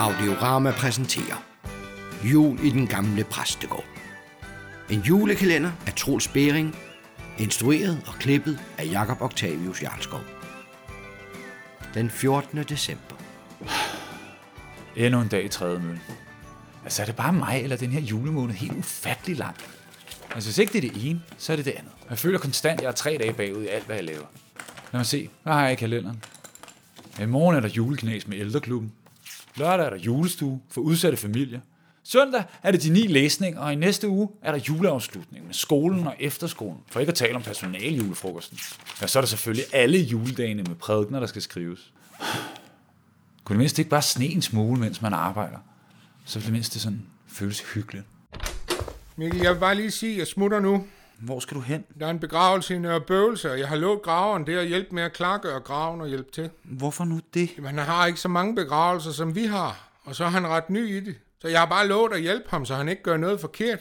Audiorama præsenterer Jul i den gamle præstegård. En julekalender af Troels Bering, instrueret og klippet af Jakob Octavius Jarlskov. Den 14. december. Endnu en dag i tredje mølle. Altså er det bare mig, eller den her julemåned helt ufattelig lang? Altså hvis ikke det er det ene, så er det det andet. Jeg føler konstant, at jeg er tre dage bagud i alt, hvad jeg laver. Lad mig se, hvad har jeg i kalenderen? I morgen er der juleknæs med ældreklubben. Lørdag er der julestue for udsatte familier. Søndag er det de ni læsninger, og i næste uge er der juleafslutning med skolen og efterskolen. For ikke at tale om personaljulefrokosten. Ja, så er der selvfølgelig alle juledagene med prædikner, der skal skrives. Kunne det mindst ikke bare sne en smule, mens man arbejder? Så vil det mindst det sådan føles hyggeligt. Mikkel, jeg vil bare lige sige, at jeg smutter nu. Hvor skal du hen? Der er en begravelse i Nørre Bøvelse, og jeg har lovet graveren det at hjælpe med at klargøre graven og hjælpe til. Hvorfor nu det? Jamen, han har ikke så mange begravelser, som vi har, og så er han ret ny i det. Så jeg har bare lovet at hjælpe ham, så han ikke gør noget forkert.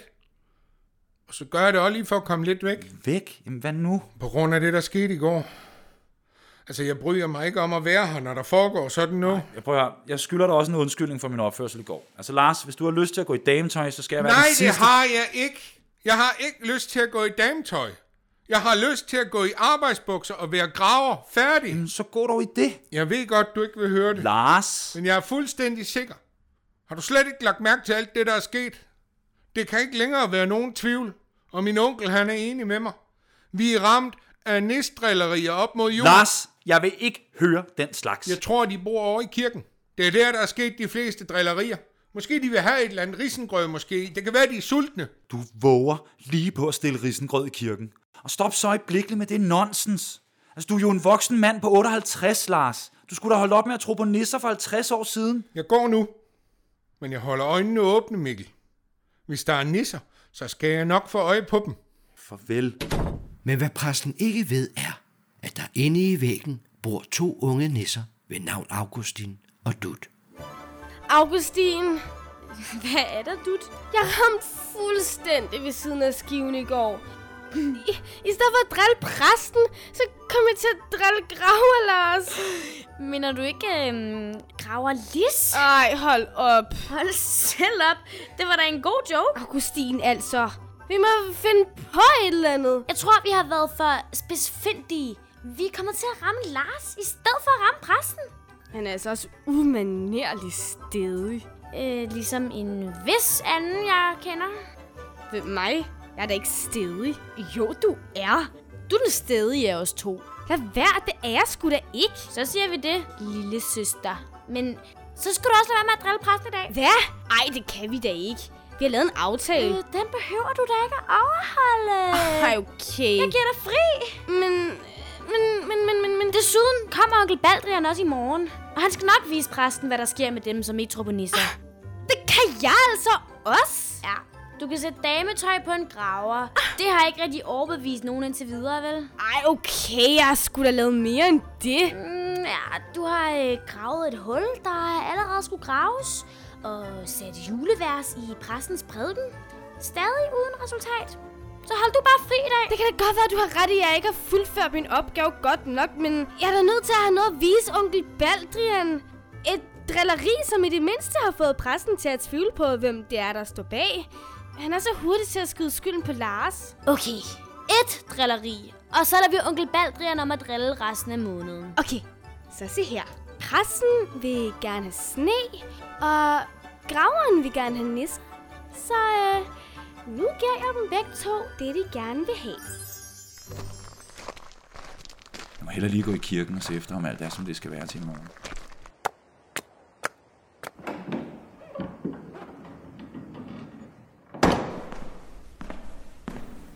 Og så gør jeg det også lige for at komme lidt væk, Væk? Jamen hvad nu? på grund af det, der skete i går. Altså, jeg bryder mig ikke om at være her, når der foregår sådan noget. Jeg prøver. Jeg skylder dig også en undskyldning for min opførsel i går. Altså Lars, hvis du har lyst til at gå i dametøj, så skal jeg være Nej, den det sidste. har jeg ikke. Jeg har ikke lyst til at gå i dametøj. Jeg har lyst til at gå i arbejdsbukser og være graver færdig. Jamen, Så gå dog i det. Jeg ved godt, du ikke vil høre det, Lars. men jeg er fuldstændig sikker. Har du slet ikke lagt mærke til alt det, der er sket? Det kan ikke længere være nogen tvivl, og min onkel han er enig med mig. Vi er ramt af næstdrillerier op mod jul. Lars, jeg vil ikke høre den slags. Jeg tror, de bor over i kirken. Det er der, der er sket de fleste drillerier. Måske de vil have et eller andet risengrød, måske. Det kan være, de er sultne. Du våger lige på at stille risengrød i kirken. Og stop så øjeblikkeligt med det nonsens. Altså, du er jo en voksen mand på 58, Lars. Du skulle da holde op med at tro på nisser for 50 år siden. Jeg går nu, men jeg holder øjnene åbne, Mikkel. Hvis der er nisser, så skal jeg nok få øje på dem. Farvel. Men hvad præsten ikke ved er, at der inde i væggen bor to unge nisser ved navn Augustin og Dut. Augustin, hvad er der, dut? Jeg ramte fuldstændig ved siden af skiven i går. I, I stedet for at drille præsten, så kom jeg til at drille graver, Lars. Mener du ikke øhm, graver lis? Ej, hold op. Hold selv op. Det var da en god joke. Augustin, altså. Vi må finde på et eller andet. Jeg tror, vi har været for spidsfindige. Vi er kommet til at ramme Lars, i stedet for at ramme præsten. Han er altså også umanerligt stedig. Øh, ligesom en vis anden, jeg kender. Ved mig? Jeg er da ikke stedig. Jo, du er. Du er den stedige af os to. Lad være, det er jeg sgu da ikke. Så siger vi det, lille søster. Men så skal du også lade være med at drille præsten i dag. Hvad? Ej, det kan vi da ikke. Vi har lavet en aftale. Øh, den behøver du da ikke at overholde. Ej, okay. Jeg giver dig fri. Men, men, men, men, men, men, Desuden kommer onkel Baldrian også i morgen. Og han skal nok vise præsten, hvad der sker med dem, som ikke tror på nisser. det kan jeg altså også. Ja, du kan sætte dametøj på en graver. Det har ikke rigtig overbevist nogen indtil videre, vel? Ej, okay, jeg sgu da lavet mere end det. Mm, ja, du har øh, gravet et hul, der allerede skulle graves. Og sat julevers i præstens prædiken. Stadig uden resultat. Så hold du bare fri i dag. Det kan da godt være, at du har ret i, at jeg ikke har fuldført min opgave godt nok, men jeg er da nødt til at have noget at vise onkel Baldrian. Et drilleri, som i det mindste har fået præsten til at tvivle på, hvem det er, der står bag. Han er så hurtig til at skyde skylden på Lars. Okay, et drilleri. Og så lader vi onkel Baldrian om at drille resten af måneden. Okay, så se her. Præsten vil gerne have sne, og graveren vil gerne have nisser. Så øh, nu giver jeg dem begge to det, de gerne vil have. Jeg må hellere lige gå i kirken og se efter, om alt er, som det skal være til i morgen.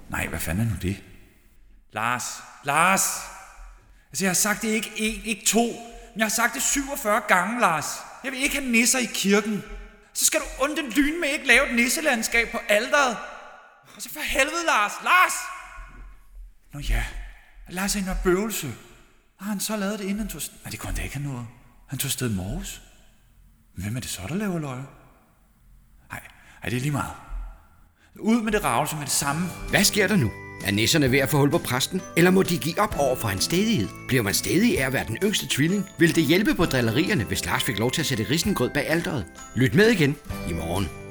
Nej, hvad fanden er nu det? Lars, Lars! Altså, jeg har sagt det ikke én, ikke to, men jeg har sagt det 47 gange, Lars. Jeg vil ikke have nisser i kirken. Så skal du onde lyn med ikke lave et nisselandskab på alderet. Altså, for helvede, Lars! Lars! Nå ja, Lars er en bøvelse. Har han så lavet det, inden han tog... Nej, det kunne han da ikke have noget. Han tog sted i morges. Hvem er det så, der laver løjer? Nej, det er lige meget. Ud med det ravelse med det samme. Hvad sker der nu? Er nisserne ved at få hul på præsten, eller må de give op over for hans stedighed? Bliver man stedig af at være den yngste tvilling? Vil det hjælpe på drillerierne, hvis Lars fik lov til at sætte risengrød bag alderet? Lyt med igen i morgen.